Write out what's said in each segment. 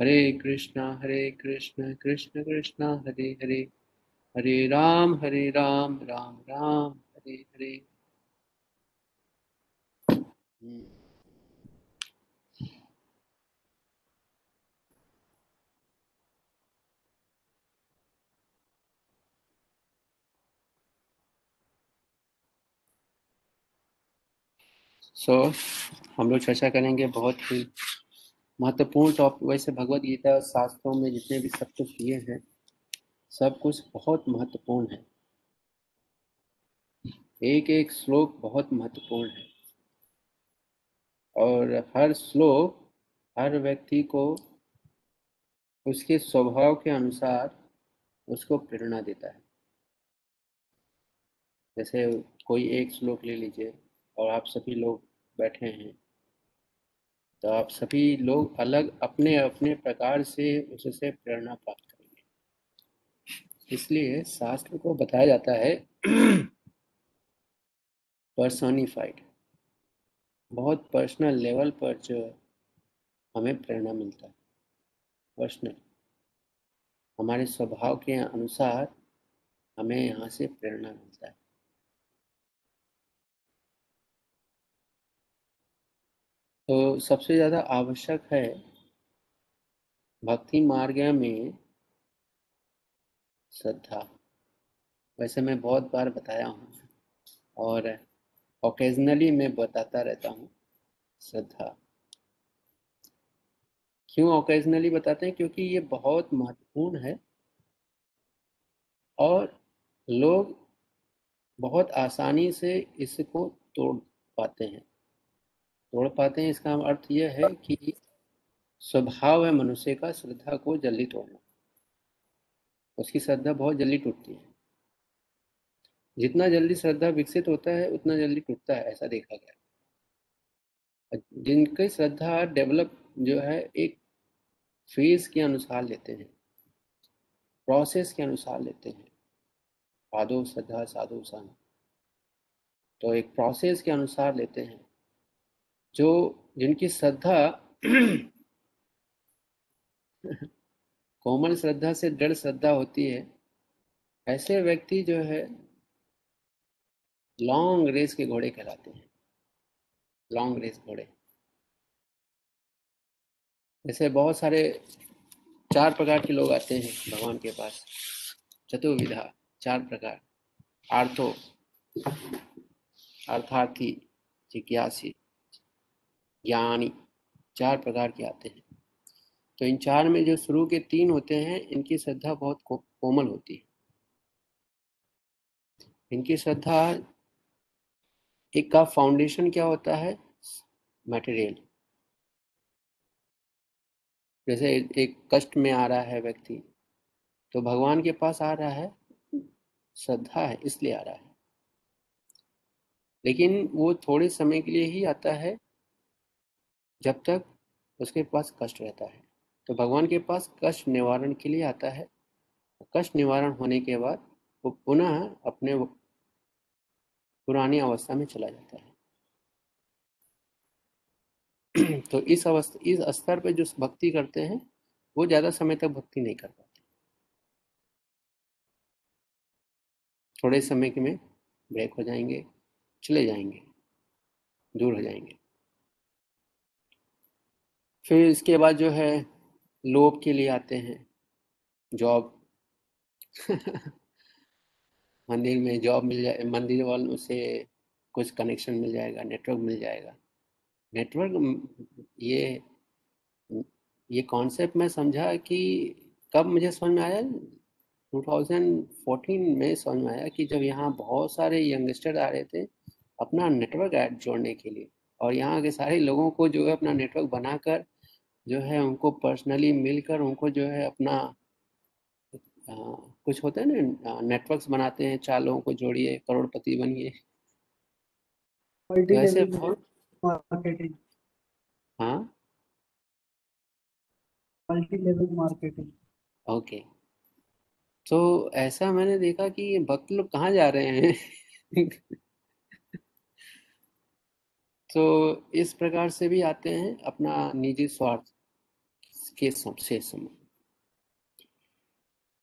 हरे कृष्णा हरे कृष्ण कृष्ण कृष्णा हरे हरे। हरे राम हरे राम राम राम हरे हरे। सो so, हम लोग चर्चा करेंगे बहुत ही महत्वपूर्ण टॉपिक वैसे भगवत गीता शास्त्रों में जितने भी सब कुछ दिए हैं, सब कुछ बहुत महत्वपूर्ण है। एक एक श्लोक बहुत महत्वपूर्ण है। और हर श्लोक, हर व्यक्ति को उसके स्वभाव के अनुसार उसको प्रेरणा देता है। जैसे कोई एक श्लोक ले लीजिए और आप सभी लोग बैठे हैं। तो आप सभी लोग अलग अपने अपने प्रकार से उससे प्रेरणा प्राप्त करेंगे। इसलिए शास्त्र को बताया जाता है पर्सोनिफाइड बहुत पर्सनल लेवल पर जो हमें प्रेरणा मिलता है। पर्सनल हमारे स्वभाव के अनुसार हमें यहाँ से प्रेरणा मिलता है। तो सबसे ज़्यादा आवश्यक है भक्ति मार्ग में श्रद्धा। वैसे मैं बहुत बार बताया हूँ और ओकेजनली मैं बताता रहता हूँ श्रद्धा। क्यों ओकेजनली बताते हैं? क्योंकि ये बहुत महत्वपूर्ण है और लोग बहुत आसानी से इसको तोड़ पाते हैं। तोड़ पाते हैं, इसका अर्थ यह है कि स्वभाव है मनुष्य का, श्रद्धा को जल्दी तोड़ना। उसकी श्रद्धा बहुत जल्दी टूटती है। जितना जल्दी श्रद्धा विकसित होता है, उतना जल्दी टूटता है, ऐसा देखा गया। जिनकी श्रद्धा डेवलप जो है, एक फ़ेज़ के अनुसार लेते हैं, प्रोसेस के अनुसार लेते हैं। साधो श्रद्धा, साधु सन तो एक प्रोसेस के अनुसार लेते हैं। जो जिनकी श्रद्धा कोमल श्रद्धा से दृढ़ श्रद्धा होती है, ऐसे व्यक्ति जो है लॉन्ग रेस के घोड़े कहलाते हैं। लॉन्ग रेस घोड़े। जैसे बहुत सारे, चार प्रकार के लोग आते हैं भगवान के पास। चतुर्विधा, चार प्रकार। आर्थो अर्थार्थी जिज्ञासी। ज्ञानी चार प्रकार के आते हैं। तो इन चार में जो शुरू के तीन होते हैं, इनकी श्रद्धा बहुत कोमल होती है। इनकी श्रद्धा एक का फाउंडेशन क्या होता है? मटेरियल जैसे एक कष्ट में आ रहा है व्यक्ति तो भगवान के पास आ रहा है, श्रद्धा है, इसलिए आ रहा है। लेकिन वो थोड़े समय के लिए ही आता है जब तक उसके पास कष्ट रहता है। तो भगवान के पास कष्ट निवारण के लिए आता है। कष्ट निवारण होने के बाद वो पुनः अपने पुरानी अवस्था में चला जाता है। तो इस अवस्था, इस स्तर पे जो भक्ति करते हैं, वो ज़्यादा समय तक भक्ति नहीं कर पाते। थोड़े समय के में ब्रेक हो जाएँगे, चले जाएँगे, दूर हो जाएँगे। फिर इसके बाद जो है लोभ के लिए आते हैं। जॉब। मंदिर में जॉब मिल जाए, मंदिर वालों से कुछ कनेक्शन मिल जाएगा नेटवर्क मिल जाएगा। नेटवर्क ये ये कॉन्सेप्ट मैं समझा कि कब मुझे समझ में आया? 2014 में समझ में आया कि जब यहाँ बहुत सारे यंगस्टर आ रहे थे अपना नेटवर्क ऐड जोड़ने के लिए और यहाँ के सारे लोगों को जो है अपना नेटवर्क बनाकर जो है उनको पर्सनली मिलकर उनको जो है अपना आ, कुछ होता है ना नेटवर्क्स बनाते हैं चार लोगों को जोड़िए करोड़पति बनिए। वैसे मार्केटिंग हाँ? Multi level marketing okay. तो ऐसा मैंने देखा कि भक्त लोग कहाँ जा रहे हैं? तो इस प्रकार से भी आते हैं अपना निजी स्वार्थ। के सबसे समान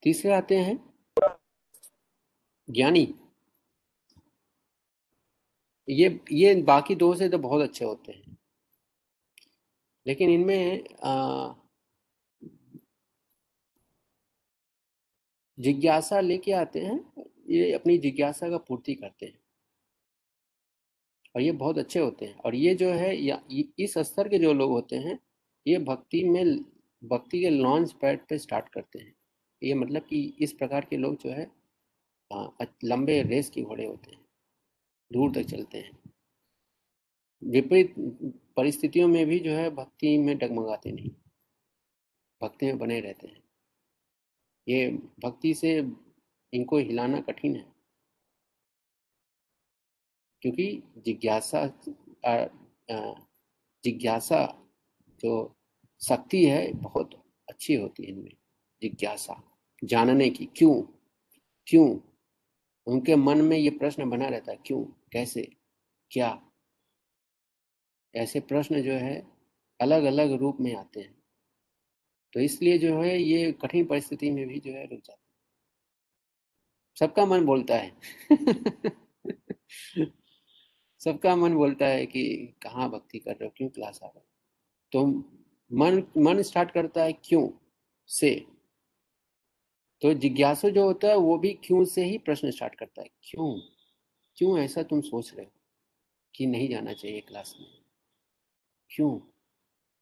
तीसरे आते हैं ज्ञानी। ये ये बाकी दो से तो बहुत अच्छे होते हैं। लेकिन इनमें जिज्ञासा लेके आते हैं, ये अपनी जिज्ञासा का पूर्ति करते हैं। और ये बहुत अच्छे होते हैं। और ये जो है, या इस स्तर के जो लोग होते हैं, ये भक्ति में भक्ति के लॉन्च पैड पे स्टार्ट करते हैं। ये मतलब कि इस प्रकार के लोग जो है लंबे रेस के घोड़े होते हैं, दूर तक चलते हैं। विपरीत परिस्थितियों में भी जो है, भक्ति में डगमगाते नहीं। भक्ति में बने रहते हैं। ये भक्ति से इनको हिलाना कठिन है। क्योंकि जिज्ञासा जिज्ञासा जो शक्ति है, बहुत अच्छी होती है इनमें, जिज्ञासा, जानने की, क्यों? क्यों? उनके मन में ये प्रश्न बना रहता है, क्यों? कैसे? क्या? ऐसे प्रश्न जो है अलग अलग रूप में आते हैं। तो इसलिए जो है, ये कठिन परिस्थिति में भी जो है, रुक जाते सबका मन बोलता है। सबका मन बोलता है कि, कहाँ भक्ति कर रहे हो? क्यों क्लास आ रहे हो? तो मन मन स्टार्ट करता है क्यों? से। तो जिज्ञासु जो होता है, वो भी क्यों से ही प्रश्न स्टार्ट करता है। क्यों? क्यों ऐसा तुम सोच रहे हो कि नहीं जाना चाहिए क्लास में? क्यों?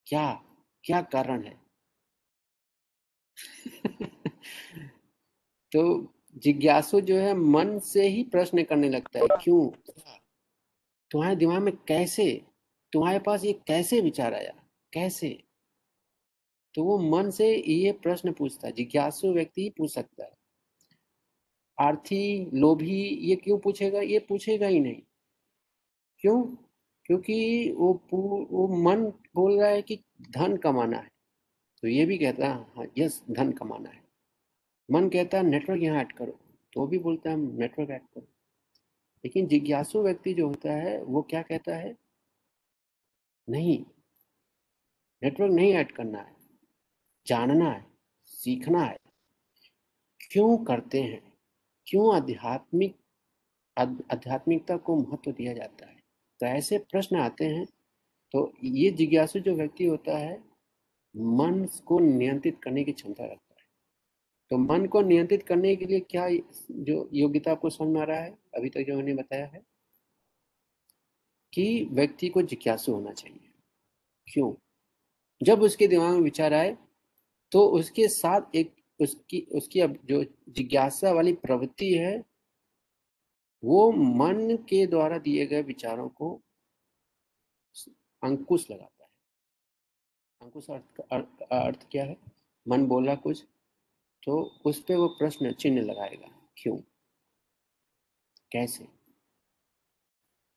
क्या? क्या कारण है? तो जिज्ञासु जो है, मन से ही प्रश्न करने लगता है, क्यों? तुम्हारे दिमाग में कैसे? तुम्हारे पास ये कैसे विचार आया? कैसे? तो वो मन से ये प्रश्न पूछता है, जिज्ञासु व्यक्ति ही पूछ सकता है। आर्थी लोभी ये क्यों पूछेगा? ये पूछेगा ही नहीं। क्यों? क्योंकि वो वो मन बोल रहा है कि धन कमाना है। तो ये भी कहता है हाँ यस, धन कमाना है। मन कहता है नेटवर्क यहाँ ऐड करो। तो भी बोलता है नेटवर्क ऐड करो। लेकिन जिज्ञासु व्यक्ति जो होता है, वो क्या कहता है? नहीं। नेटवर्क नहीं ऐड करना है। जानना है, सीखना है। क्यों करते हैं? क्यों आध्यात्मिक आध्यात्मिकता को महत्व दिया जाता है? तो ऐसे प्रश्न आते हैं तो ये जिज्ञासु जो व्यक्ति होता है, मन को नियंत्रित करने की क्षमता रखता है। तो मन को नियंत्रित करने के लिए क्या जो योग्यता आपको समझ आ रहा है? अभी तक जो मैंने बताया है कि व्यक्ति को जिज्ञासु होना चाहिए। क्यों? जब उसके दिमाग में विचार आए तो उसके साथ एक उसकी उसकी अब जो जिज्ञासा वाली प्रवृत्ति है वो मन के द्वारा दिए गए विचारों को अंकुश लगाता है। अंकुश अर्थ अर्थ, अर्थ क्या है? मन बोला कुछ तो उस पर वो प्रश्न चिन्ह लगाएगा क्यों? कैसे?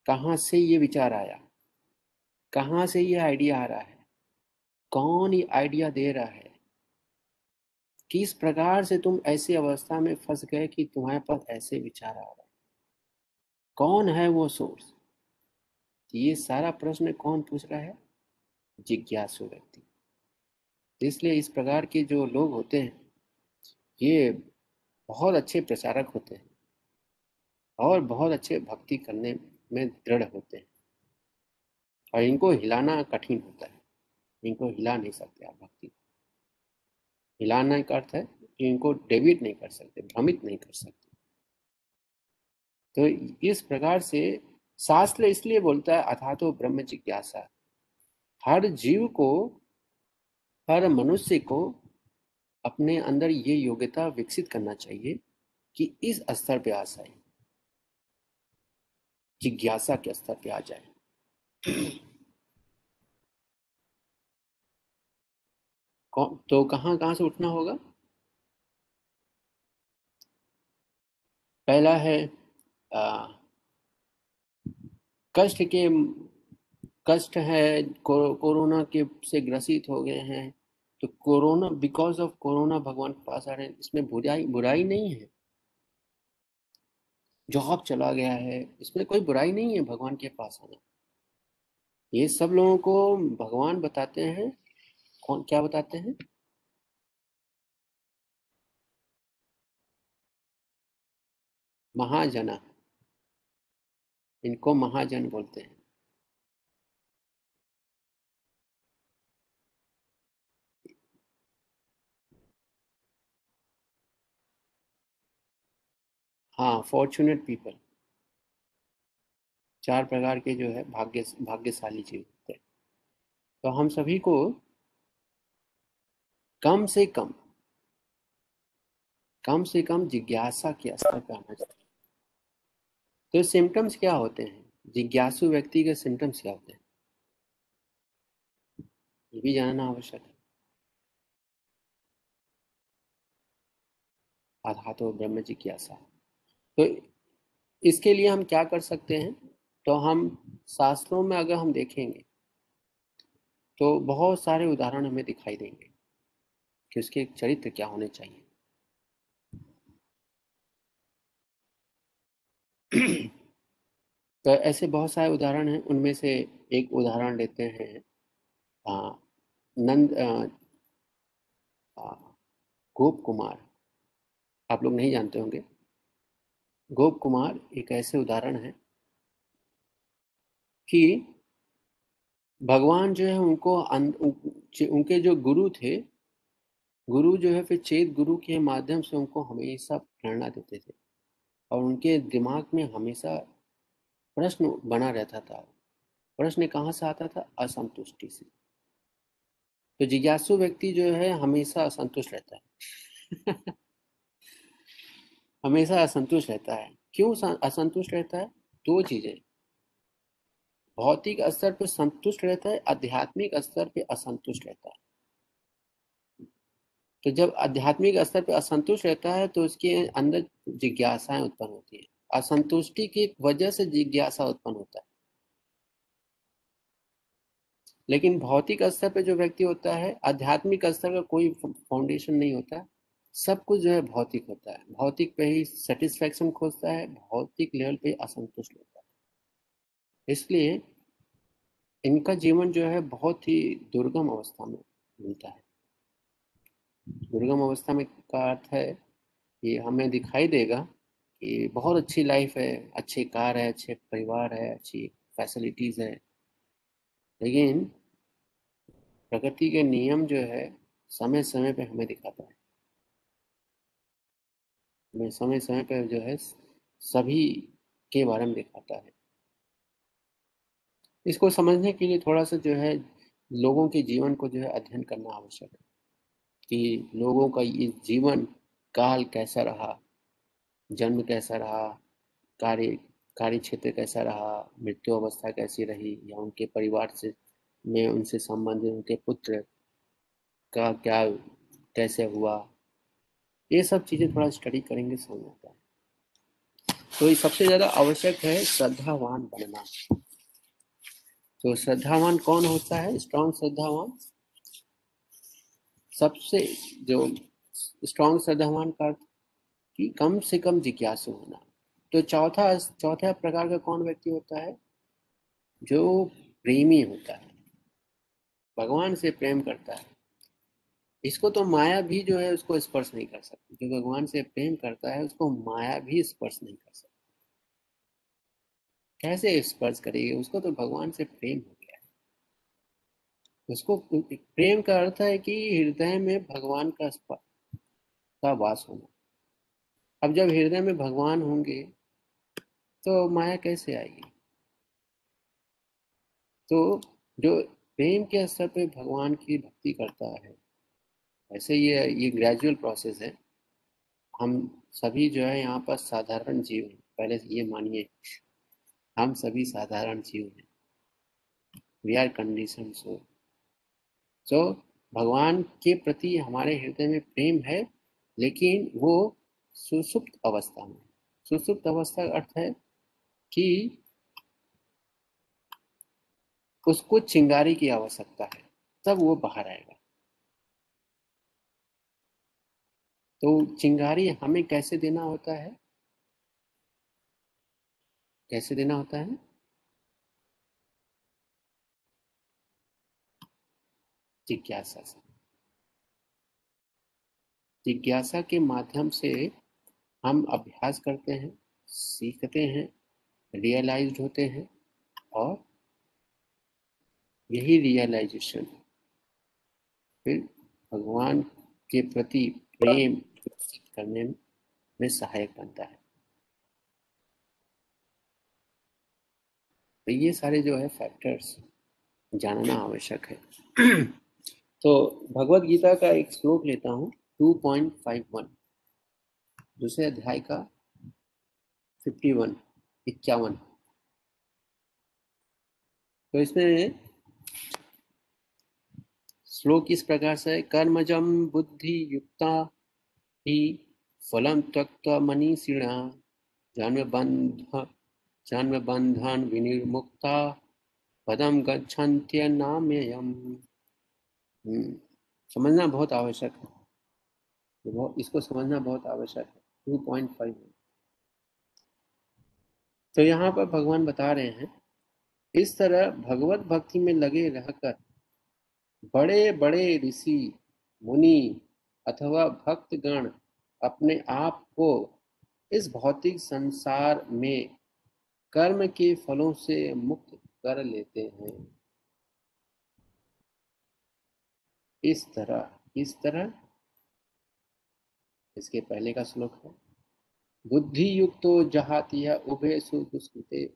कहाँ से ये विचार आया? कहाँ से ये आइडिया आ रहा है? कौन ये आइडिया दे रहा है? किस प्रकार से तुम ऐसी अवस्था में फंस गए कि तुम्हारे पास ऐसे विचार आ रहे कौन है वो सोर्स ये सारा प्रश्न कौन पूछ रहा है? जिज्ञासु व्यक्ति। इसलिए इस प्रकार के जो लोग होते हैं, ये बहुत अच्छे प्रचारक होते हैं और बहुत अच्छे भक्ति करने में दृढ़ होते हैं। और इनको हिलाना कठिन होता है। इनको हिला नहीं सकते आप भक्ति हिलाना का अर्थ है कि इनको डेविट नहीं कर सकते, भ्रमित नहीं कर सकते। तो इस प्रकार से शास्त्र इसलिए बोलता है अथा तो ब्रह्म जिज्ञासा। हर जीव को, हर मनुष्य को अपने अंदर ये योग्यता विकसित करना चाहिए कि इस स्तर पे आ जाए। जिज्ञासा के स्तर पे आ जाए। तो कहाँ कहाँ से उठना होगा? पहला है कष्ट के, कष्ट है कोरोना के से ग्रसित हो गए हैं। तो कोरोना बिकॉज़ ऑफ़ कोरोना भगवान के पास आ रहे हैं, इसमें बुराई बुराई नहीं है। जॉब चला गया है, इसमें कोई बुराई नहीं है भगवान के पास आना। ये सब लोगों को भगवान बताते हैं कौन, क्या बताते हैं? महाजना। इनको महाजन बोलते हैं। हाँ फॉर्चुनेट पीपल चार प्रकार के जो है, भाग्य, भाग्यशाली जीव तो हम सभी को कम से कम कम से कम जिज्ञासा के स्तर पर आना चाहिए। तो सिम्टम्स क्या होते हैं? जिज्ञासु व्यक्ति के सिम्टम्स क्या होते हैं? ये भी जानना आवश्यक है। आधा तो ब्रह्म जिज्ञासा तो इसके लिए हम क्या कर सकते हैं? तो हम शास्त्रों में अगर हम देखेंगे तो बहुत सारे उदाहरण हमें दिखाई देंगे। कि उसके चरित्र क्या होने चाहिए। तो ऐसे बहुत सारे उदाहरण हैं उनमें से एक उदाहरण लेते हैं। आ, नंद गोप कुमार। आप लोग नहीं जानते होंगे? गोप कुमार एक ऐसे उदाहरण है कि भगवान जो है उनको उनके जो गुरु थे गुरु जो है, फिर चेत गुरु के माध्यम से उनको हमेशा प्रेरणा देते थे। और उनके दिमाग में हमेशा प्रश्न बना रहता था। प्रश्न कहाँ से आता था? असंतुष्टि से। तो जिज्ञासु व्यक्ति जो है, हमेशा असंतुष्ट रहता है। हमेशा असंतुष्ट रहता है। क्यों असंतुष्ट रहता है? दो चीज़ें। भौतिक स्तर पर संतुष्ट रहता है, आध्यात्मिक स्तर पर असंतुष्ट रहता है। तो जब आध्यात्मिक स्तर पर असंतुष्ट रहता है तो उसके अंदर जिज्ञासाएँ उत्पन्न होती है। असंतुष्टि की वजह से जिज्ञासा उत्पन्न होता है। लेकिन भौतिक स्तर पर जो व्यक्ति होता है, आध्यात्मिक स्तर का कोई फाउंडेशन नहीं होता। सब कुछ जो है भौतिक होता है। भौतिक पे ही सेटिस्फेक्शन खोजता है, भौतिक लेवल पे असंतुष्ट होता है। इसलिए इनका जीवन जो है बहुत ही दुर्गम अवस्था में मिलता है। दुर्गम अवस्था में का अर्थ है कि हमें दिखाई देगा कि बहुत अच्छी लाइफ है, अच्छे कार है, अच्छे परिवार है, अच्छी फैसिलिटीज़ है। लेकिन प्रकृति के नियम जो है समय समय पे हमें दिखाता है। हमें समय समय पर जो है, सभी के बारे में दिखाता है। इसको समझने के लिए थोड़ा सा जो है, लोगों के जीवन को जो है, अध्ययन करना आवश्यक है। कि लोगों का ये जीवन काल कैसा रहा, जन्म कैसा रहा, कार्य कार्य क्षेत्र कैसा रहा, मृत्यु अवस्था कैसी रही, या उनके परिवार से, में उनसे संबंधित उनके पुत्र का क्या, कैसे हुआ, ये सब चीज़ें थोड़ा स्टडी करेंगे समझ आता है तो ये सबसे ज़्यादा आवश्यक है श्रद्धावान बनना। तो श्रद्धावान कौन होता है? स्ट्रॉन्ग श्रद्धावान सबसे जो स्ट्रॉन्ग श्रद्धावान का कि कम से कम जिज्ञासु होना। तो चौथा चौथा प्रकार का कौन व्यक्ति होता है? जो प्रेमी होता है। भगवान से प्रेम करता है। इसको तो माया भी जो है उसको स्पर्श नहीं कर सकती जो भगवान से प्रेम करता है, उसको माया भी स्पर्श नहीं कर सकती। कैसे स्पर्श करेगी? उसको तो भगवान से प्रेम हो। उसको प्रेम का अर्थ है कि हृदय में भगवान का का वास होना। अब जब हृदय में भगवान होंगे तो माया कैसे आएगी? तो जो प्रेम के स्तर पे भगवान की भक्ति करता है, ऐसे ये ये ग्रेजुअल प्रोसेस है। हम सभी जो है यहाँ पर साधारण जीव हैं। पहले ये मानिए, हम सभी साधारण जीव हैं। वी आर कंडीशन सो तो भगवान के प्रति हमारे हृदय में प्रेम है, लेकिन वो सुसुप्त अवस्था में। सुसुप्त अवस्था का अर्थ है कि उसको चिंगारी की आवश्यकता है, तब वो बाहर आएगा। तो चिंगारी हमें कैसे देना होता है? कैसे देना होता है? जिज्ञासा से। जिज्ञासा के माध्यम से हम अभ्यास करते हैं, सीखते हैं रियलाइज़ होते हैं और यही रियलाइजेशन फिर भगवान के प्रति प्रेम विकसित करने में सहायक बनता है। तो ये सारे जो है फैक्टर्स जानना आवश्यक है। तो भगवत गीता का एक श्लोक लेता हूँ 2.51 दूसरे अध्याय का 51 इक्यावन। तो इसमें श्लोक इस प्रकार से कर्मजम बुद्धि युक्ता ही फलम तत्व मनीषिणा जन्म बंध जन्म बंधन विनिर्मुक्ता पदम गच्छन्त्य नाम्ययम हम्म, समझना बहुत आवश्यक है। तो इसको समझना बहुत आवश्यक है। टू पॉइंट फाइव तो यहाँ पर भगवान बता रहे हैं, इस तरह भगवत भक्ति में लगे रहकर बड़े बड़े ऋषि, मुनि अथवा भक्तगण अपने आप को इस भौतिक संसार में कर्म के फलों से मुक्त कर लेते हैं। इस तरह इस तरह। इसके पहले का श्लोक है बुद्धि युक्तो है उभे सुदुष्कृते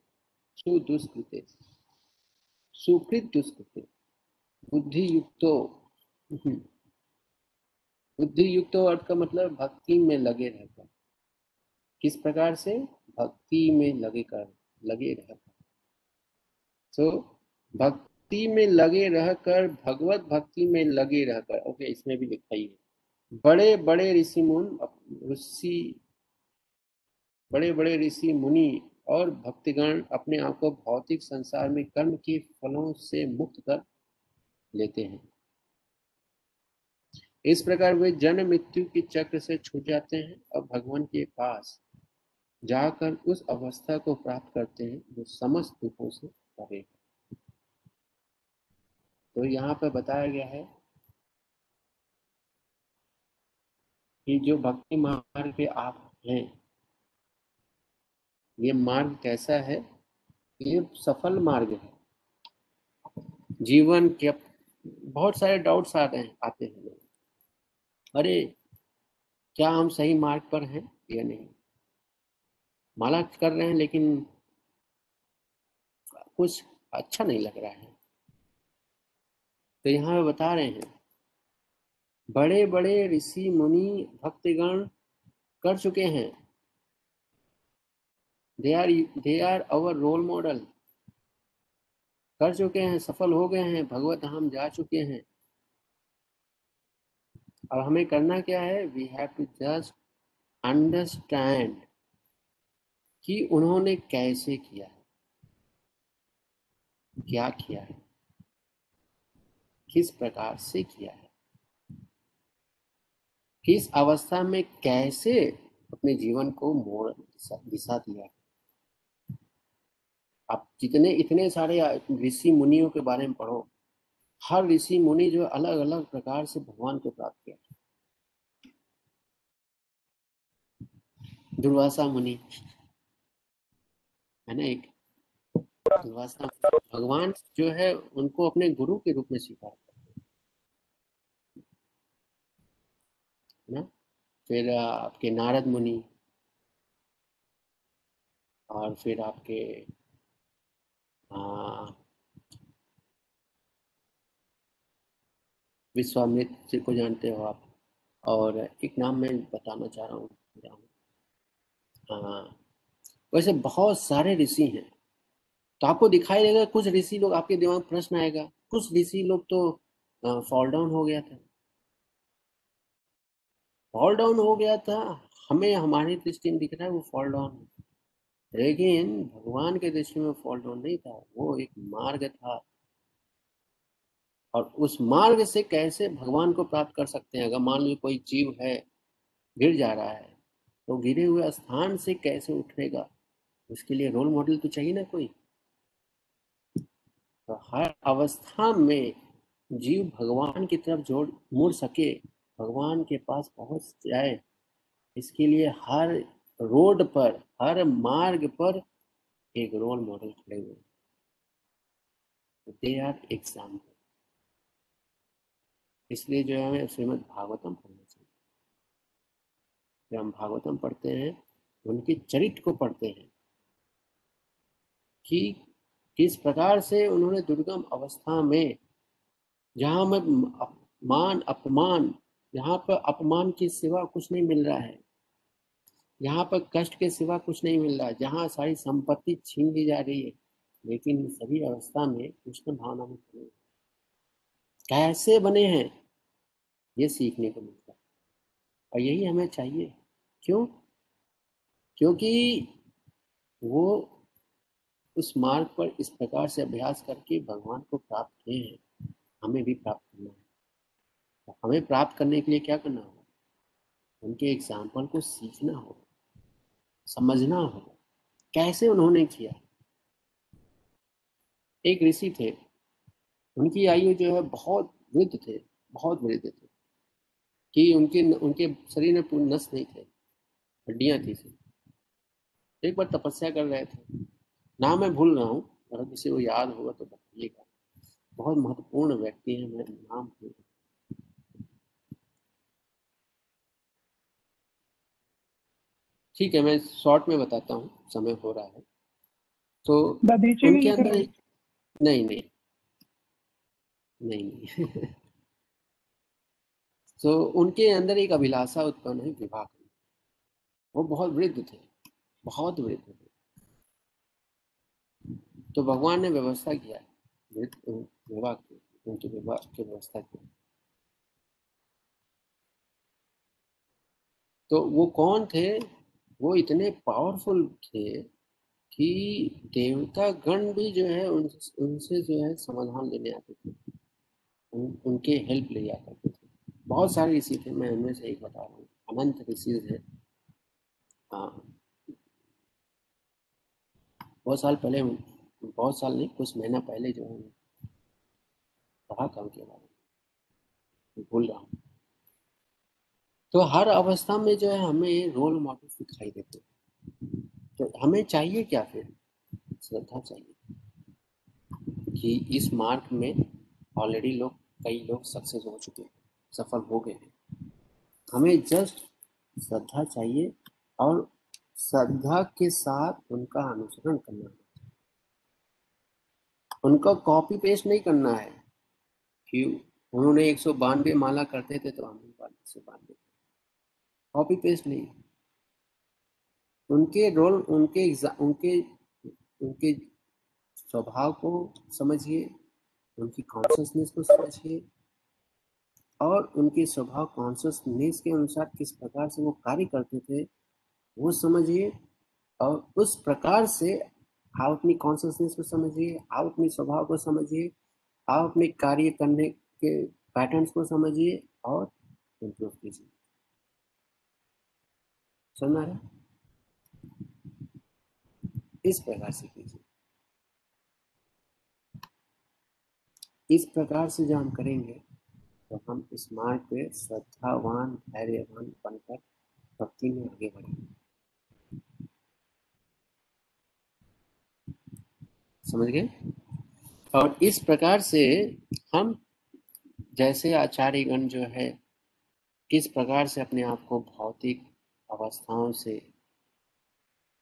सुदुष्कृते सुकृत दुष्कृते बुद्धि युक्तो हम्म। बुद्धि युक्तो अर्थ का मतलब भक्ति में लगे रहकर। किस प्रकार से? भक्ति में लगे कर, लगे रहकर। तो भक्ति में लगे रहकर, भगवत भक्ति में लगे रहकर। ओके, इसमें भी लिखा ही है बड़े बड़े ऋषि मुन ऋषि बड़े बड़े ऋषि मुनि और भक्तिगण अपने आप को भौतिक संसार में कर्म के फलों से मुक्त कर लेते हैं। इस प्रकार वे जन्म मृत्यु के चक्र से छूट जाते हैं और भगवान के पास जाकर उस अवस्था को प्राप्त करते हैं जो समस्त दुखों से परे है। तो यहाँ पर बताया गया है कि जो भक्ति मार्ग पे आप हैं, ये मार्ग कैसा है? ये सफल मार्ग है। जीवन के बहुत सारे डाउट्स आते हैं आते हैं। अरे, क्या हम सही मार्ग पर हैं या नहीं? माला कर रहे हैं, लेकिन कुछ अच्छा नहीं लग रहा है। तो यहाँ बता रहे हैं बड़े बड़े ऋषि मुनि भक्तगण कर चुके हैं। They are they are our role model कर चुके हैं, सफल हो गए हैं, भगवत हम जा चुके हैं। और हमें करना क्या है? We have to just understand कि उन्होंने कैसे किया है। क्या किया है? किस प्रकार से किया है? किस अवस्था में कैसे अपने जीवन को मोड़ दिशा दिया है? आप जितने, इतने सारे ऋषि मुनियों के बारे में पढ़ो, हर ऋषि मुनि जो अलग अलग प्रकार से भगवान को प्राप्त किया दुर्वासा मुनि, है ना एक? दुर्वासा भगवान जो है उनको अपने गुरु के रूप में स्वीकार ना? फिर आपके नारद मुनि और फिर आपके विश्वामित्र को जानते हो आप। और एक नाम मैं बताना चाह रहा हूँ वैसे बहुत सारे ऋषि हैं। तो आपको दिखाई देगा, कुछ ऋषि लोग आपके दिमाग प्रश्न आएगा, कुछ ऋषि लोग तो फॉल डाउन हो गया था। फॉल डाउन हो गया था, हमें, हमारी दृष्टि में दिख रहा है वो फॉल डाउन लेकिन भगवान के दृष्टि में फॉल डाउन नहीं था, वो एक मार्ग था। और उस मार्ग से कैसे भगवान को प्राप्त कर सकते हैं? अगर मान लीजिए कोई जीव है, गिर जा रहा है तो गिरे हुए स्थान से कैसे उठेगा? उसके लिए रोल मॉडल तो चाहिए ना कोई। तो हर अवस्था में जीव भगवान की तरफ़ जोड़ मुड़ सके, भगवान के पास पहुँच जाए। इसके लिए हर रोड पर, हर मार्ग पर एक रोल मॉडल खड़े हुए दे आर एग्ज़ाम्पल इसलिए जो है हमें श्रीमद भागवतम पढ़ना चाहिए। जब हम भागवतम पढ़ते हैं, उनके चरित्र को पढ़ते हैं कि किस प्रकार से उन्होंने दुर्गम अवस्था में जहाँ में मान अपमान, यहाँ पर अपमान के सिवा कुछ नहीं मिल रहा है। यहाँ पर कष्ट के सिवा कुछ नहीं मिल रहा है। जहाँ सारी संपत्ति छीन ली जा रही है, लेकिन सभी अवस्था में कृष्ण भावना में खड़े कैसे बने हैं, ये सीखने को मिलता है। और यही हमें चाहिए। क्यों? क्योंकि वो उस मार्ग पर इस प्रकार से अभ्यास करके भगवान को प्राप्त किए हैं। हमें भी प्राप्त करना है। तो हमें प्राप्त करने के लिए क्या करना होगा? उनके एग्ज़ाम्पल को सीखना होगा, समझना होगा। कैसे उन्होंने किया? एक ऋषि थे, उनकी आयु जो है बहुत वृद्ध थे, बहुत वृद्ध थे, कि उनके उनके शरीर में पूर्ण नस नहीं थे, हड्डियाँ थी सिर्फ़। एक बार तपस्या कर रहे थे नाम मैं भूल रहा हूँ अगर किसी को याद होगा तो बताइएगा। बहुत महत्वपूर्ण व्यक्ति है मैं नाम भूल ठीक है मैं शॉर्ट में बताता हूँ समय हो रहा है। तो उनके अंदर नहीं नहीं नहीं। नहीं। तो उनके अंदर एक अभिलाषा उत्पन्न है विवाह की वो बहुत वृद्ध थे बहुत वृद्ध तो भगवान ने व्यवस्था किया विवाह की उनके विवाह की व्यवस्था की। तो वो कौन थे? वो इतने पावरफुल थे कि देवता गण भी जो है उन, उनसे जो है समाधान लेने आते थे। उन, उनके हेल्प ले जाते थे। बहुत सारे ऋषि थे मैं उनमें से एक बता रहा हूँ। अनंत ऋषि है हाँ। बहुत साल पहले बहुत साल नहीं, कुछ महीना पहले जो है पढ़ा था उनके बारे में भूल रहा हूँ। तो हर अवस्था में जो है, हमें रोल मॉडल दिखाई देते हैं। तो हमें चाहिए क्या फिर? श्रद्धा चाहिए। कि इस मार्ग में ऑलरेडी लोग, कई लोग सक्सेस हो चुके हैं, सफल हो गए हैं। हमें जस्ट श्रद्धा चाहिए और श्रद्धा के साथ उनका अनुसरण करना। उनका कॉपी पेस्ट नहीं करना है। कि उन्होंने एक सौ बानवे माला करते थे तो हम एक सौ बानवे। कॉपी पेस्ट नहीं। उनके रोल उनके उनके उनके स्वभाव को समझिए, उनकी कॉन्शियसनेस को समझिए और उनके स्वभाव कॉन्शियसनेस के अनुसार किस प्रकार से वो कार्य करते थे, वो समझिए और उस प्रकार से आप अपनी कॉन्शियसनेस को समझिए, आप अपने स्वभाव को समझिए, आप अपने कार्य करने के पैटर्न्स को समझिए और इम्प्रूव कीजिए। इस प्रकार से कीजिए। इस प्रकार से जो हम करेंगे तो हम इस मार्ग पे श्रद्धावान, धैर्यवान बनकर भक्ति में आगे बढ़ेंगे समझ गए? और इस प्रकार से हम जैसे आचार्यगण जो है किस प्रकार से अपने आप को भौतिक अवस्थाओं से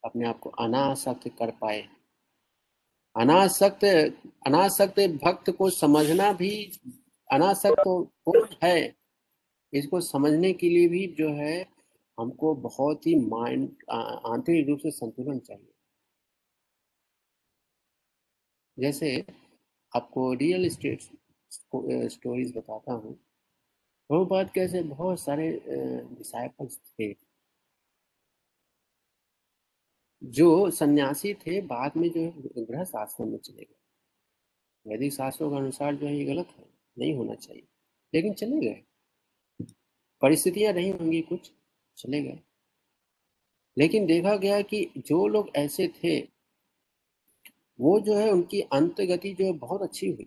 अपने आप को अनासक्त कर पाए। अनासक्त अनासक्त भक्त को समझना भी अनासक्त कौन है। इसको समझने के लिए भी जो है, हमको बहुत ही माइंड आंतरिक रूप से संतुलन चाहिए। जैसे आपको रियल इस्टेट स्टोरीज बताता हूँ। प्रभुपाद कैसे बहुत सारे डिसाइपल्स थे। जो सन्यासी थे, बाद में जो है गृहस्थ आश्रम में चले गए। वैदिक शास्त्रों के अनुसार जो है ये गलत है, नहीं होना चाहिए। लेकिन चले गए। परिस्थितियाँ नहीं होंगी कुछ, चले गए। लेकिन देखा गया कि जो लोग ऐसे थे वो जो है उनकी अंत गति जो है बहुत अच्छी हुई।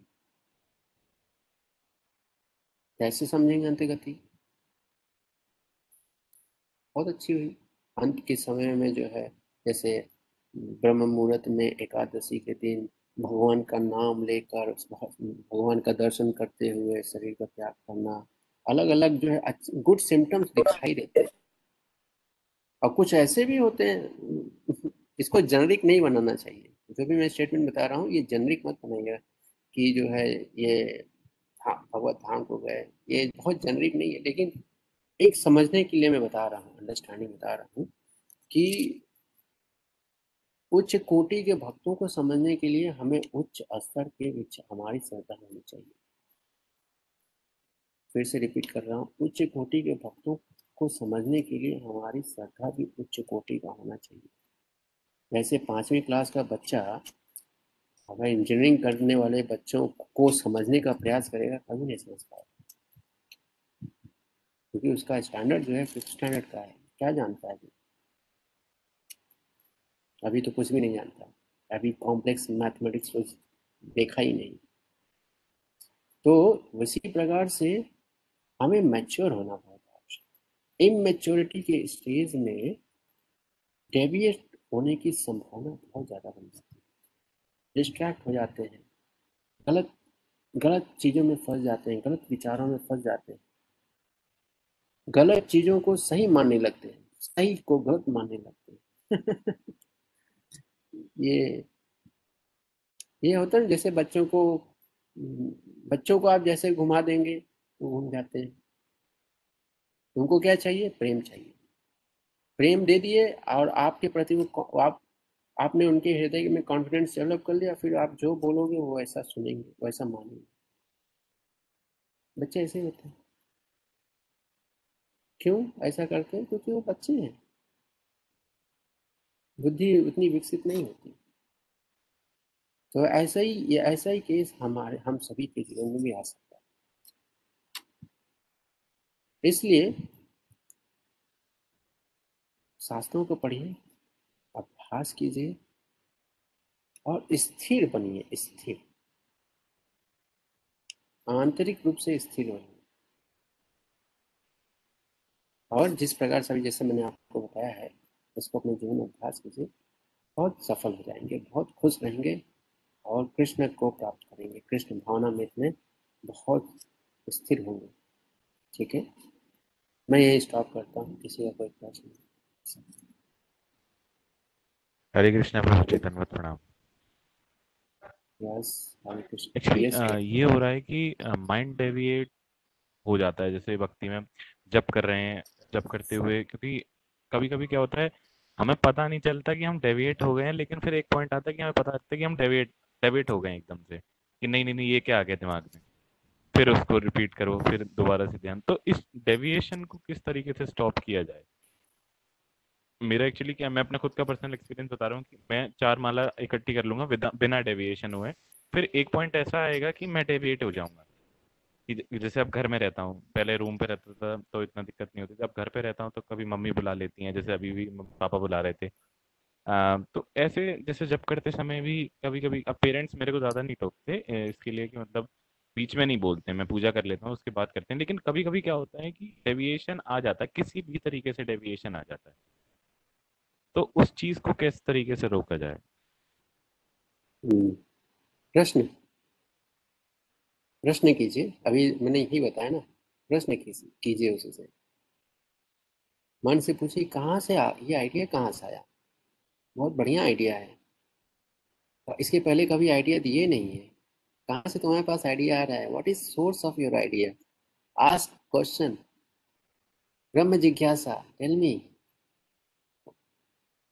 कैसे समझेंगे अंत गति बहुत अच्छी हुई। अंत के समय में जो है, जैसे ब्रह्म मुहूर्त में एकादशी के दिन भगवान का नाम लेकर भगवान का दर्शन करते हुए शरीर का त्याग करना अलग अलग जो है गुड सिम्टम्स दिखाई देते हैं। और कुछ ऐसे भी होते हैं, इसको जनरिक नहीं बनाना चाहिए। जो भी मैं स्टेटमेंट बता रहा हूँ, ये जनरिक मत बनाइएगा कि जो है ये भगवत धाम को गए। ये बहुत जनरिक नहीं है, लेकिन एक समझने के लिए मैं बता रहा हूँ अंडरस्टैंडिंग बता रहा हूँ कि उच्च कोटि के भक्तों को समझने के लिए हमें उच्च स्तर के बीच हमारी श्रद्धा होनी चाहिए। फिर से रिपीट कर रहा हूँ, उच्च कोटि के भक्तों को समझने के लिए हमारी श्रद्धा भी उच्च कोटि का होना चाहिए। वैसे पांचवी क्लास का बच्चा अगर इंजीनियरिंग करने वाले बच्चों को समझने का प्रयास करेगा, कभी नहीं समझ पाएगा। क्योंकि उसका स्टैंडर्ड जो है फिफ्थ स्टैंडर्ड का है। क्या जानता है अभी तो कुछ भी नहीं जानता। अभी कॉम्प्लेक्स मैथमेटिक्स को देखा ही नहीं। तो उसी प्रकार से हमें मैच्योर होना बहुत आवश्यक इमेच्योरिटी के स्टेज में डेविएट होने की संभावना बहुत ज़्यादा बन जाती है। डिस्ट्रैक्ट हो जाते हैं। गलत गलत चीज़ों में फंस जाते हैं, गलत विचारों में फंस जाते हैं। गलत चीज़ों को सही मानने लगते हैं, सही को गलत मानने लगते हैं। ये ये होता है जैसे बच्चों को बच्चों को आप जैसे घुमा देंगे तो घूम जाते हैं। उनको क्या चाहिए? प्रेम चाहिए। प्रेम दे दिए और आपके प्रति वो आप, आपने उनके हृदय में कॉन्फिडेंस डेवलप कर लिया, फिर आप जो बोलोगे वो ऐसा सुनेंगे, वैसा मानेंगे। बच्चे ऐसे होते हैं। क्यों ऐसा करते हैं? क्योंकि वो बच्चे हैं। बुद्धि उतनी विकसित नहीं होती। तो ऐसा ही, ये ऐसा ही केस हमारे, हम सभी के जीवन में भी आ सकता है। इसलिए शास्त्रों को पढ़िए, अभ्यास कीजिए और स्थिर बनिए, स्थिर। आंतरिक रूप से स्थिर बनिए। और जिस प्रकार से जैसे मैंने आपको बताया है इसको अपने जीवन में अभ्यास कीजिए, बहुत सफल हो जाएँगे, बहुत खुश रहेंगे और कृष्ण को प्राप्त करेंगे। कृष्ण भावना में इतने बहुत स्थिर होंगे। ठीक है? मैं यही स्टॉप करता हूँ, किसी का कोई प्रश्न? हरे कृष्ण प्रभु चेतन प्रणाम। एक्चुअली ये हो रहा है कि माइंड डेविएट हो जाता है जैसे भक्ति में जब कर रहे हैं जब करते हुए क्योंकि कभी कभी क्या होता है हमें पता नहीं चलता कि हम डेविएट हो गए हैं लेकिन फिर एक पॉइंट आता है कि हमें पता चलता है कि हम डेविएट डेविएट हो गए हैं एकदम से कि नहीं नहीं नहीं ये क्या आ गया दिमाग में? फिर उसको रिपीट करो फिर दोबारा से ध्यान। तो इस डेविएशन को किस तरीके से स्टॉप किया जाए? मेरा एक्चुअली क्या मैं अपना खुद का पर्सनल एक्सपीरियंस बता रहा हूँ कि मैं चार माला इकट्ठी कर लूँगा बिना डेविएशन हुए। फिर एक पॉइंट ऐसा आएगा कि मैं डेविएट हो जाऊँगा। जैसे अब घर में रहता हूँ पहले रूम पे रहता था तो इतना दिक्कत नहीं होती थी। अब घर पे रहता हूँ तो कभी मम्मी बुला लेती हैं जैसे अभी भी पापा बुला रहे थे। आ, तो ऐसे जैसे जब करते समय भी कभी कभी अब पेरेंट्स मेरे को ज़्यादा नहीं टोकते इसके लिए कि मतलब बीच में नहीं बोलते मैं पूजा कर लेता हूँ उसके बाद करते हैं। लेकिन कभी कभी क्या होता है कि डेविएशन आ जाता है किसी भी तरीके से डेविएशन आ जाता है। तो उस चीज़ को किस तरीके से रोका जाए? हम्म, प्रश्न। प्रश्न कीजिए। अभी मैंने यही बताया ना प्रश्न कीजिए उससे मन से पूछिए कहाँ से आ ये आइडिया कहाँ से आया? बहुत बढ़िया आइडिया है। इसके पहले कभी आइडिया दिए नहीं है। कहाँ से तुम्हारे पास आइडिया आ रहा है? What is source of your idea ask question ब्रह्म जिज्ञासा। टेल मी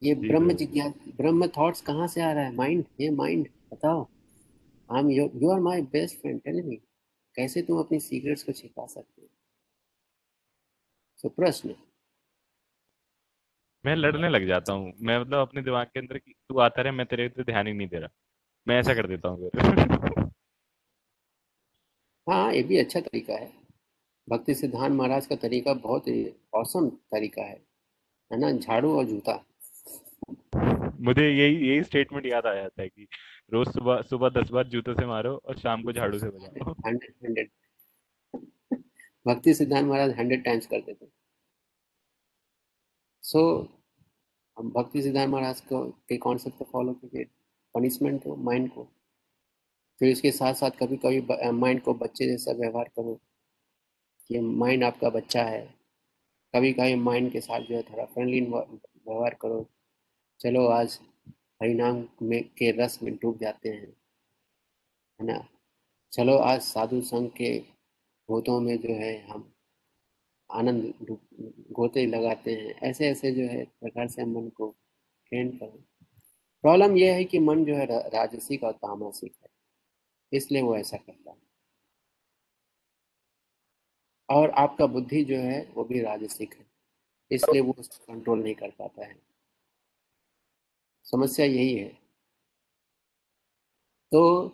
ये ब्रह्म जिज्ञासा ब्रह्म थॉट्स कहाँ से आ रहा है? माइंड ये माइंड बताओ। I am you are my best friend tell me कैसे तुम अपनी सीक्रेट्स को छिपा सकते हो? So, प्रश्न। मैं लड़ने लग जाता हूँ। मैं मतलब अपने दिमाग के अंदर की तू आता रहे मैं तेरे पे ध्यान ही नहीं दे रहा। मैं ऐसा कर देता हूँ हाँ ये भी अच्छा तरीका है। भक्ति सिद्धांत महाराज का तरीका बहुत ही औसम तरीका है। है ना? झाड़ू और जूता। मुझे यही यही स्टेटमेंट याद आ जाता है कि रोज सुबह सुबह दस बार जूतों से मारो और शाम को झाड़ू से बजाओ। भक्ति सिद्धांत महाराज हंड्रेड टाइम्स करते थे। सो हम भक्ति सिद्धार्थ महाराज को, के कॉन्सेप्ट को फॉलो करके पनिशमेंट हो माइंड को, फिर इसके साथ साथ कभी कभी माइंड को बच्चे जैसा व्यवहार करो कि माइंड आपका बच्चा है। कभी कभी माइंड के साथ जो है थोड़ा फ्रेंडली व्यवहार करो। चलो आज हरिनाम में के रस में डूब जाते हैं, है ना? चलो आज साधु संघ के गोतों में जो है हम आनंद गोते लगाते हैं। ऐसे ऐसे जो है प्रकार से मन को ट्रेन करें। प्रॉब्लम यह है कि मन जो है राजसिक और तामसिक है, इसलिए वो ऐसा करता है। और आपका बुद्धि जो है वो भी राजसिक है, इसलिए वो उसको कंट्रोल नहीं कर पाता है। समस्या यही है। तो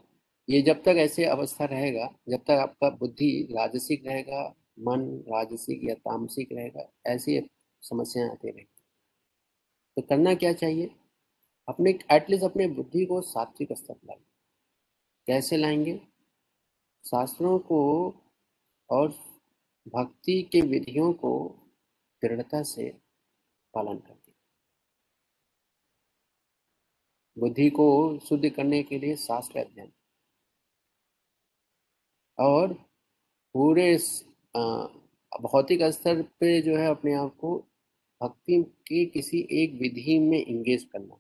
ये जब तक ऐसे अवस्था रहेगा, जब तक आपका बुद्धि राजसिक रहेगा, मन राजसिक या तामसिक रहेगा, ऐसी समस्याएँ आती रहेगी। तो करना क्या चाहिए? अपने एटलीस्ट अपने बुद्धि को सात्विक स्तर लाइए। कैसे लाएँगे? शास्त्रों को और भक्ति के विधियों को दृढ़ता से पालन करके बुद्धि को शुद्ध करने के लिए शास्त्र अध्ययन। और पूरे भौतिक स्तर पे जो है अपने आप को भक्ति की किसी एक विधि में इंगेज करना।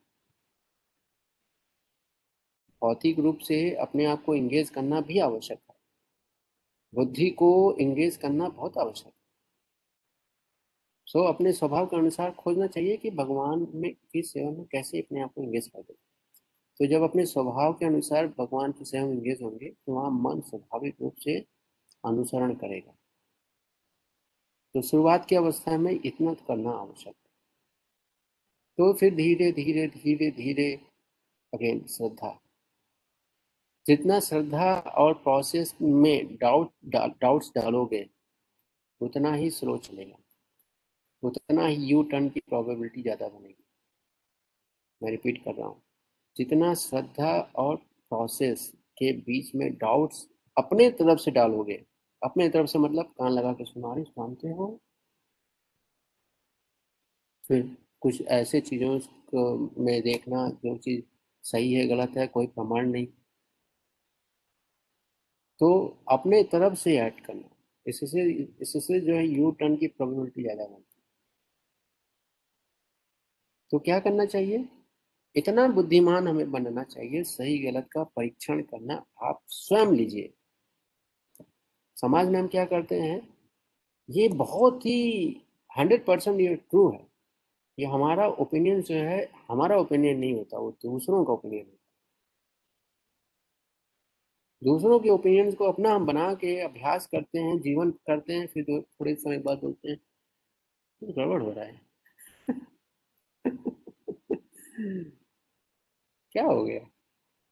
भौतिक रूप से अपने आप को इंगेज करना भी आवश्यक है। बुद्धि को इंगेज करना बहुत आवश्यक है। सो so, अपने स्वभाव के अनुसार खोजना चाहिए कि भगवान में की सेवा में कैसे अपने आप को इंगेज कर दे। तो जब अपने स्वभाव के अनुसार भगवान की सेवा में इंगेज होंगे तो वहाँ मन स्वाभाविक रूप से अनुसरण करेगा। तो शुरुआत की अवस्था में इतना तो करना आवश्यक तो फिर धीरे धीरे धीरे धीरे अगेन श्रद्धा। जितना श्रद्धा और प्रोसेस में डाउट डा, डाउट्स डालोगे उतना ही स्लो चलेगा। उतना ही यू टर्न की प्रोबेबिलिटी ज़्यादा बनेगी। मैं रिपीट कर रहा हूँ। जितना श्रद्धा और प्रोसेस के बीच में डाउट्स अपने तरफ़ से डालोगे, अपने तरफ़ से मतलब कान लगा के सुना रहे सुनते हो? फिर कुछ ऐसे चीज़ों में देखना जो चीज़ सही है, गलत है, कोई प्रमाण नहीं। तो अपने तरफ़ से ऐड करना। इससे इससे जो है यू टर्न की प्रोबेबिलिटी ज़्यादा बनती है। तो क्या करना चाहिए? इतना बुद्धिमान हमें बनना चाहिए, सही गलत का परीक्षण करना आप स्वयं लीजिए। समाज में हम क्या करते हैं, ये बहुत ही हंड्रेड परसेंट ये ट्रू है। ये हमारा ओपिनियन जो है, हमारा ओपिनियन नहीं होता, वो दूसरों का ओपिनियन होता दूसरों के ओपिनियंस को अपना हम बना के अभ्यास करते हैं, जीवन करते हैं, फिर थोड़े समय बाद बोलते हैं तो गड़बड़ हो रहा है। क्या हो गया?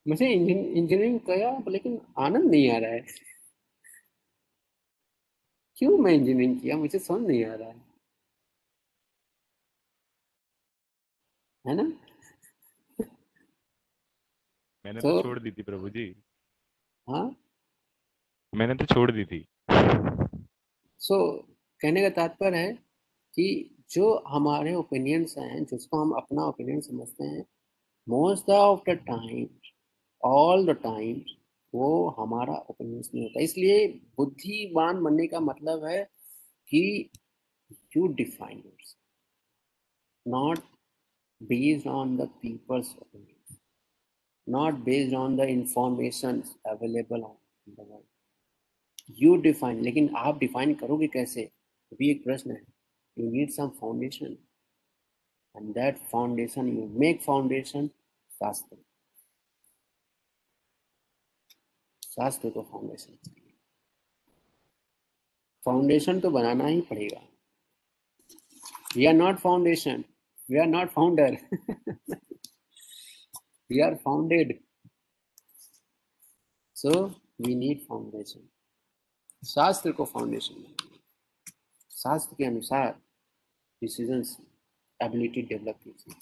मुझे इंजीनियरिंग किया लेकिन आनंद नहीं आ रहा है। क्यों मैं इंजीनियरिंग किया? मुझे समझ नहीं आ रहा है। है ना? मैंने तो, तो छोड़ दी थी प्रभु जी। हाँ? मैंने तो छोड़ दी थी। सो so, कहने का तात्पर्य है कि जो हमारे ओपिनियंस हैं जिसको हम अपना ओपिनियन समझते हैं most of the time all the times वो हमारा ओपिनियंस नहीं होता। इसलिए बुद्धिमान बनने का मतलब है कि you define not based on the people's opinion not based on the information available on the world you define लेकिन आप डिफाइन करोगे कैसे? भी एक प्रश्न है। You need some foundation and that foundation you make foundation शास्त्र शास्त्र को फाउंडेशन फाउंडेशन तो बनाना ही पड़ेगा। We are not foundation we are not founder we are founded so we need foundation शास्त्र को फाउंडेशन शास्त्र के अनुसार डिसीज़न एबिलिटी डेवलप कीजिए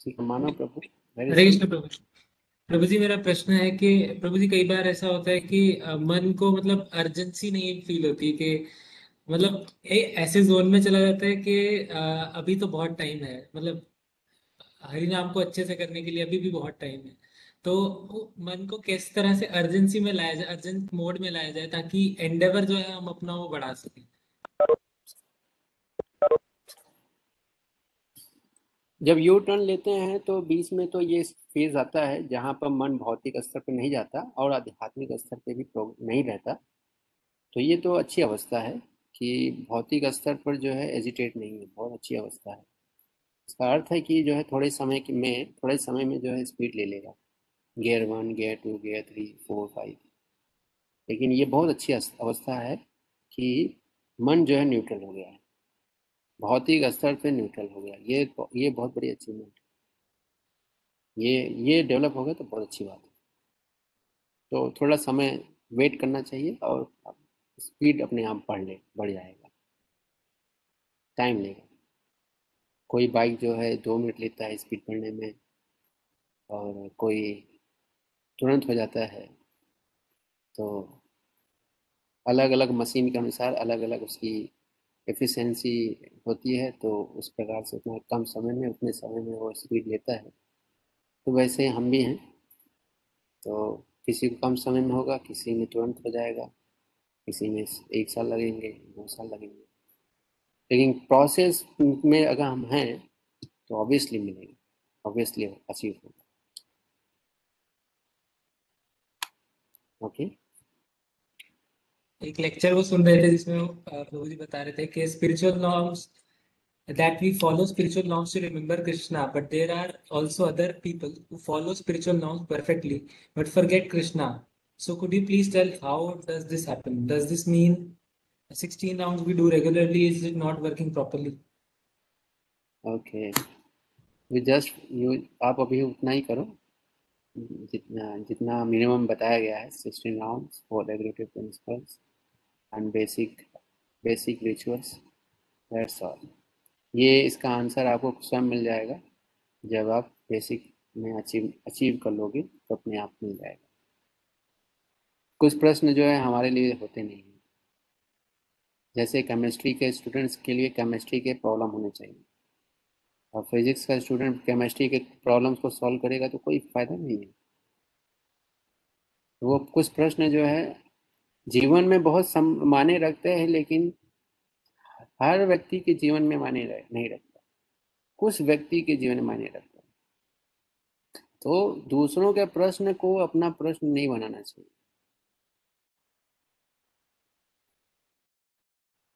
ठीक है मानव प्रभु हरे कृष्ण प्रभु प्रभु जी मेरा प्रश्न है कि प्रभु जी कई बार ऐसा होता है कि मन को मतलब अर्जेंसी नहीं फील होती कि मतलब ए, ऐसे जोन में चला जाता है कि अभी तो बहुत टाइम है। मतलब हरि नाम को अच्छे से करने के लिए अभी भी बहुत टाइम है। तो मन को किस तरह से अर्जेंसी में लाया जाए अर्जेंट मोड में लाया जाए ताकि एंडेवर जो है हम अपना वो बढ़ा सकें? जब यू टर्न लेते हैं तो बीच में तो ये फ़ेज़ आता है, जहाँ पर मन भौतिक स्तर पर नहीं जाता और आध्यात्मिक स्तर पर भी नहीं रहता। तो ये तो अच्छी अवस्था है कि भौतिक स्तर पर जो है एजिटेट नहीं है, बहुत अच्छी अवस्था है। इसका अर्थ है कि जो है थोड़े समय में, थोड़े समय में जो है स्पीड ले लेगा। Gear one gear two gear three four five लेकिन ये बहुत अच्छी अवस्था है कि मन जो है न्यूट्रल हो गया है। भौतिक स्तर पे न्यूट्रल हो गया। ये ये बहुत बड़ी अचीवमेंट है। ये ये डेवलप हो गया तो बहुत अच्छी बात है। तो थोड़ा समय वेट करना चाहिए और स्पीड अपने आप बढ़ ले, बढ़ जाएगा। टाइम लेगा। कोई बाइक जो है दो मिनट लेता है स्पीड बढ़ने में और कोई तुरंत हो जाता है तो अलग अलग मशीन के अनुसार अलग अलग उसकी एफिशिएंसी होती है तो उस प्रकार से उतना कम समय में, उतने समय में वो स्पीड लेता है। तो वैसे हम भी हैं तो किसी को कम समय में होगा, किसी में तुरंत हो जाएगा, किसी में एक साल लगेंगे, दो साल लगेंगे। लेकिन प्रोसेस में अगर हम हैं तो ऑब्वियसली मिलेगा ऑब्वियसली अचीव होगा। ओके एक लेक्चर वो सुन रहे थे जिसमें वो, अ, प्रभु जी बता रहे थे कि spiritual norms that we follow spiritual norms to remember Krishna, but there are also other people who follow spiritual norms perfectly but forget Krishna. So could you please tell how does this happen? Does this mean 16 rounds we do regularly is it not working properly? Okay we just you आप अभी उतना ही करो जितना जितना minimum बताया गया है sixteen rounds for regulatory principles and basic basic rituals that's all ये इसका आंसर आपको स्वयं मिल जाएगा। जब आप बेसिक में अचीव अचीव कर लोगे तो अपने आप मिल जाएगा। कुछ प्रश्न जो है हमारे लिए होते नहीं हैं। जैसे केमिस्ट्री के स्टूडेंट्स के लिए केमिस्ट्री के प्रॉब्लम होने चाहिए। और फिजिक्स का स्टूडेंट केमिस्ट्री के प्रॉब्लम्स को सॉल्व करेगा तो कोई फ़ायदा नहीं है। वो कुछ प्रश्न जो है जीवन में बहुत सम माने रखते हैं लेकिन हर व्यक्ति के जीवन में माने रह, नहीं रखता। कुछ व्यक्ति के जीवन में माने रखता तो दूसरों के प्रश्न को अपना प्रश्न नहीं बनाना चाहिए।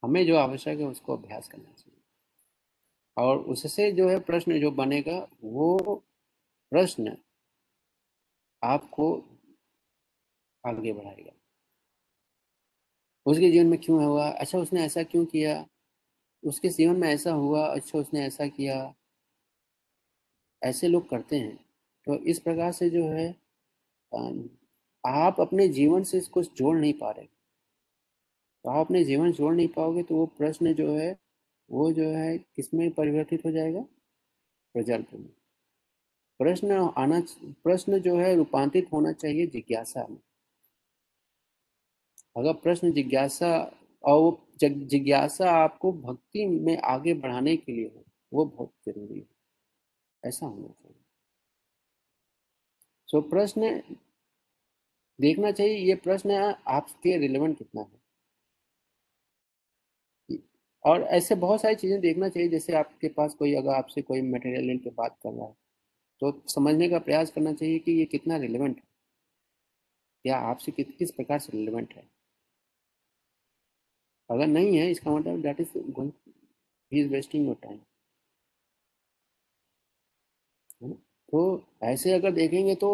हमें जो आवश्यक है उसको अभ्यास करना चाहिए। और उससे जो है प्रश्न जो बनेगा, वो प्रश्न आपको आगे बढ़ाएगा। उसके जीवन में क्यों हुआ? अच्छा उसने ऐसा क्यों किया? उसके जीवन में ऐसा हुआ अच्छा उसने ऐसा किया। ऐसे लोग करते हैं। तो इस प्रकार से जो है आप अपने जीवन से कुछ जोड़ नहीं पा रहे। तो आप अपने जीवन जोड़ नहीं पाओगे तो वो प्रश्न जो है वो जो है, किसमें परिवर्तित हो जाएगा? प्रजल्प में। प्रश्न आना प्रश्न जो है, रूपांतरित होना चाहिए जिज्ञासा में। अगर प्रश्न जिज्ञासा, और वो जिज्ञासा आपको भक्ति में आगे बढ़ाने के लिए हो, वो बहुत ज़रूरी है। ऐसा होना चाहिए। सो प्रश्न देखना चाहिए, ये प्रश्न आपके रिलेवेंट कितना है? और ऐसे बहुत सारी चीज़ें देखना चाहिए जैसे आपके पास कोई अगर आपसे कोई मटेरियल लेके बात कर रहा है तो समझने का प्रयास करना चाहिए कि ये कितना रिलेवेंट है। या आपसे किस किस प्रकार से रिलेवेंट है। अगर नहीं है इसका मतलब that is going he is wasting your time तो ऐसे अगर देखेंगे तो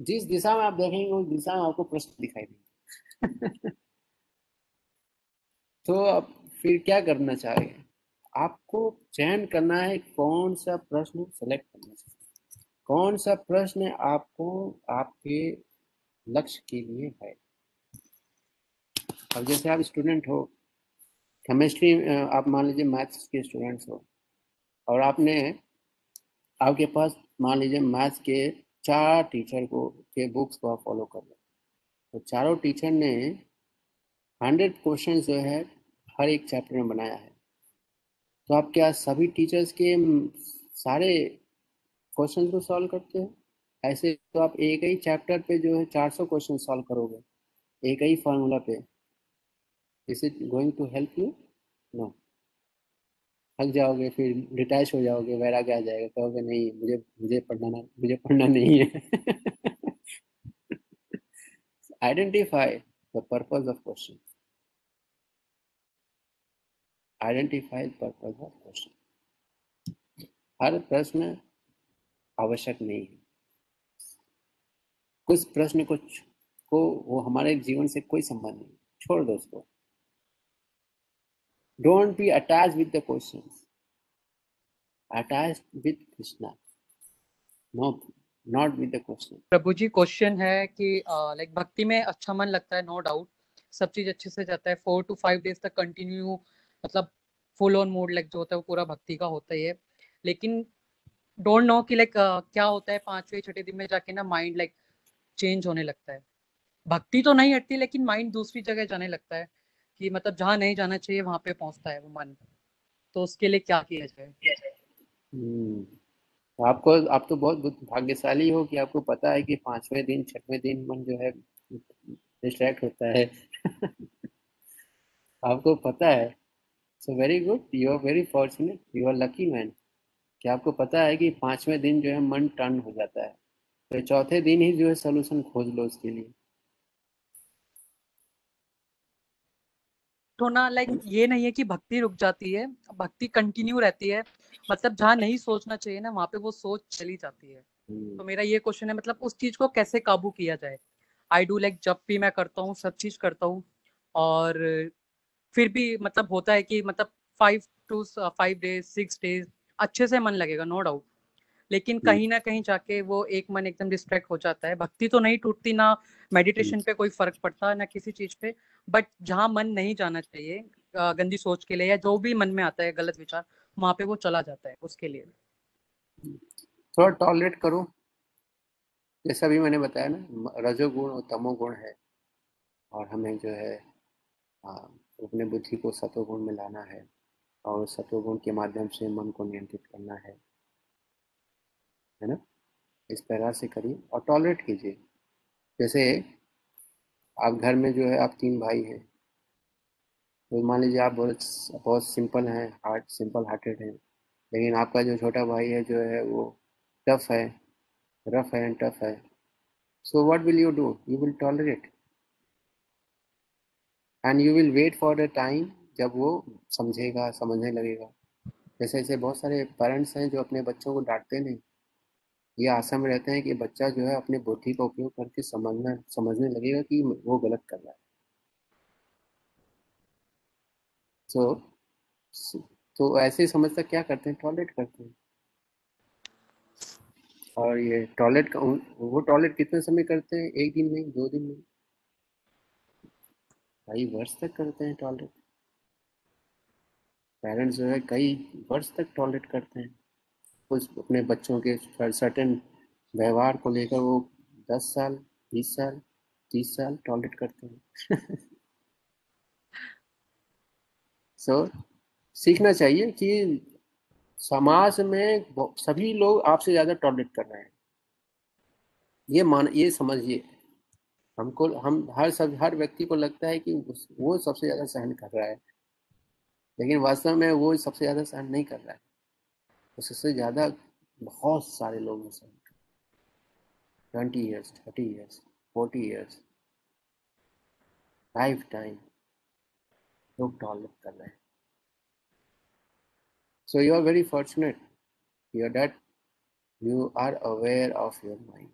जिस दिशा में आप देखेंगे उस दिशा में आपको प्रश्न दिखाई देंगे। तो फिर क्या करना चाहिए आपको चयन करना है कौन सा प्रश्न सेलेक्ट करना चाहिए कौन सा प्रश्न आपको आपके लक्ष्य के लिए है? अब जैसे आप स्टूडेंट हो केमिस्ट्री आप मान लीजिए मैथ्स के स्टूडेंट्स हो, और आपने आपके पास मान लीजिए मैथ्स के चार टीचर को, के बुक्स को आप फॉलो कर रहे तो चारों टीचर ने हंड्रेड क्वेश्चन जो है हर एक चैप्टर में बनाया है। तो आप क्या सभी टीचर्स के सारे क्वेश्चन को सॉल्व करते हो? ऐसे तो आप एक ही चैप्टर पे जो है 400 क्वेश्चन सॉल्व करोगे, एक ही फार्मूला पे। Is it going to help you no थक जाओगे, फिर डिटैच हो जाओगे, वैराग्य आ जाएगा, कहोगे नहीं, मुझे मुझे पढ़ना मुझे पढ़ना नहीं है। Identify the purpose of question identify purpose of question हर प्रश्न आवश्यक नहीं है कुछ प्रश्न कुछ को वो हमारे जीवन से कोई संबंध नहीं छोड़ दो उसको Don't be attached with the questions. Attached with Krishna. No, not with the question. Prabhu ji question है कि लाइक भक्ति में अच्छा मन लगता है नो no डाउट सब चीज़ अच्छे से जाता है फोर टू फाइव डेज़ तक कंटिन्यू मतलब फुल ऑन मूड लाइक जो होता है वो पूरा भक्ति का होता ही है। लेकिन डोंट नो कि लाइक क्या होता है पांचवे छठे दिन में जाके ना माइंड लाइक चेंज होने लगता है। भक्ति तो नहीं हटती लेकिन माइंड दूसरी जगह जाने लगता है कि मतलब जहाँ नहीं जाना चाहिए वहाँ पे पहुँचता है वो मन। तो उसके लिए क्या किया जाए? हम्म, आपको आप तो बहुत भाग्यशाली हो कि आपको पता है कि पाँचवें दिन छठवें दिन मन जो है डिस्ट्रैक्ट होता है। आपको पता है। So very good you are very fortunate you are lucky man कि आपको पता है कि पाँचवें दिन जो है मन टर्न हो जाता है। तो चौथे दिन ही जो है सोल्यूशन खोज लो उसके लिए। होना लाइक ये नहीं है कि भक्ति रुक जाती है भक्ति कंटिन्यू रहती है। मतलब जहाँ नहीं सोचना चाहिए ना वहाँ पे वो सोच चली जाती है। हम्म। तो मेरा ये क्वेश्चन है मतलब उस चीज़ को कैसे काबू किया जाए? आई डू लाइक जब भी मैं करता हूँ सब चीज़ करता हूँ। और फिर भी मतलब होता है कि मतलब five two five days six days अच्छे से मन लगेगा नो डाउट लेकिन। कहीं ना कहीं जाके वो एक मन एकदम डिस्ट्रैक्ट हो जाता है। भक्ति तो नहीं टूटती ना मेडिटेशन। पे कोई फ़र्क पड़ता ना किसी चीज़ पे बट जहाँ मन नहीं जाना चाहिए गंदी सोच के लिए या जो भी मन में आता है गलत विचार वहाँ पे वो चला जाता है उसके लिए। थोड़ा टॉलरेट करो। जैसा भी मैंने बताया ना रजोगुण और तमोगुण है। और हमें जो है अपने बुद्धि को सतोगुण में लाना है और सतोगुण के माध्यम से मन को नियंत्रित करना है। है ना? इस प्रकार से करिए और टॉलरेट कीजिए। जैसे आप घर में जो है, आप तीन भाई हैं। तो मान लीजिए आप बहुत बहुत सिंपल हैं हार्ट सिंपल हार्टेड हैं। लेकिन आपका जो छोटा भाई है जो है, वो टफ है रफ है एंड टफ है। So what will you do you will tolerate and you will wait for the time जब वो समझेगा, समझने लगेगा। जैसे ऐसे बहुत सारे पेरेंट्स हैं जो अपने बच्चों को डांटते नहीं, ये आशा में रहते हैं कि बच्चा जो है अपने बुद्धि का उपयोग करके समझना, समझने लगेगा कि वो गलत कर रहा है। सो तो तो ऐसे ही समझता क्या करते हैं? टॉयलेट करते हैं। और ये टॉयलेट का, वो टॉयलेट कितने समय करते हैं? एक दिन में दो दिन में कई वर्ष तक करते हैं टॉयलेट पेरेंट्स जो है कई वर्ष तक टॉयलेट करते हैं। कुछ अपने बच्चों के सर्टेन व्यवहार को लेकर वो दस साल बीस साल तीस साल टॉयलेट करते हैं। सो so, सीखना चाहिए कि समाज में सभी लोग आपसे ज़्यादा टॉयलेट कर रहे हैं। ये मान ये समझिए। हमको, हम हर सब, हर व्यक्ति को लगता है कि वो सबसे ज़्यादा सहन कर रहा है। लेकिन वास्तव में वो सबसे ज़्यादा सहन नहीं कर रहा है। उससे ज़्यादा बहुत सारे लोग हैं sir twenty years thirty years forty years life time लोग टॉलरेट कर रहे हैं। So you are very fortunate you that you are aware of your mind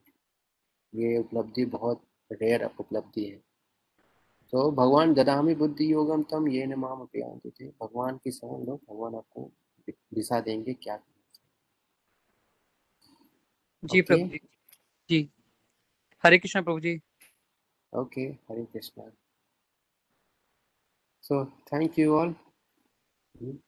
ये उपलब्धि बहुत रेयर उपलब्धि है तो भगवान ददामी बुद्धि योगम तम ये न माम थे। भगवान की शरण लो भगवान आपको दिशा देंगे क्या जी okay. Prabhu ji ji. Hare Krishna Prabhu ji. Okay Hare Krishna. So thank you all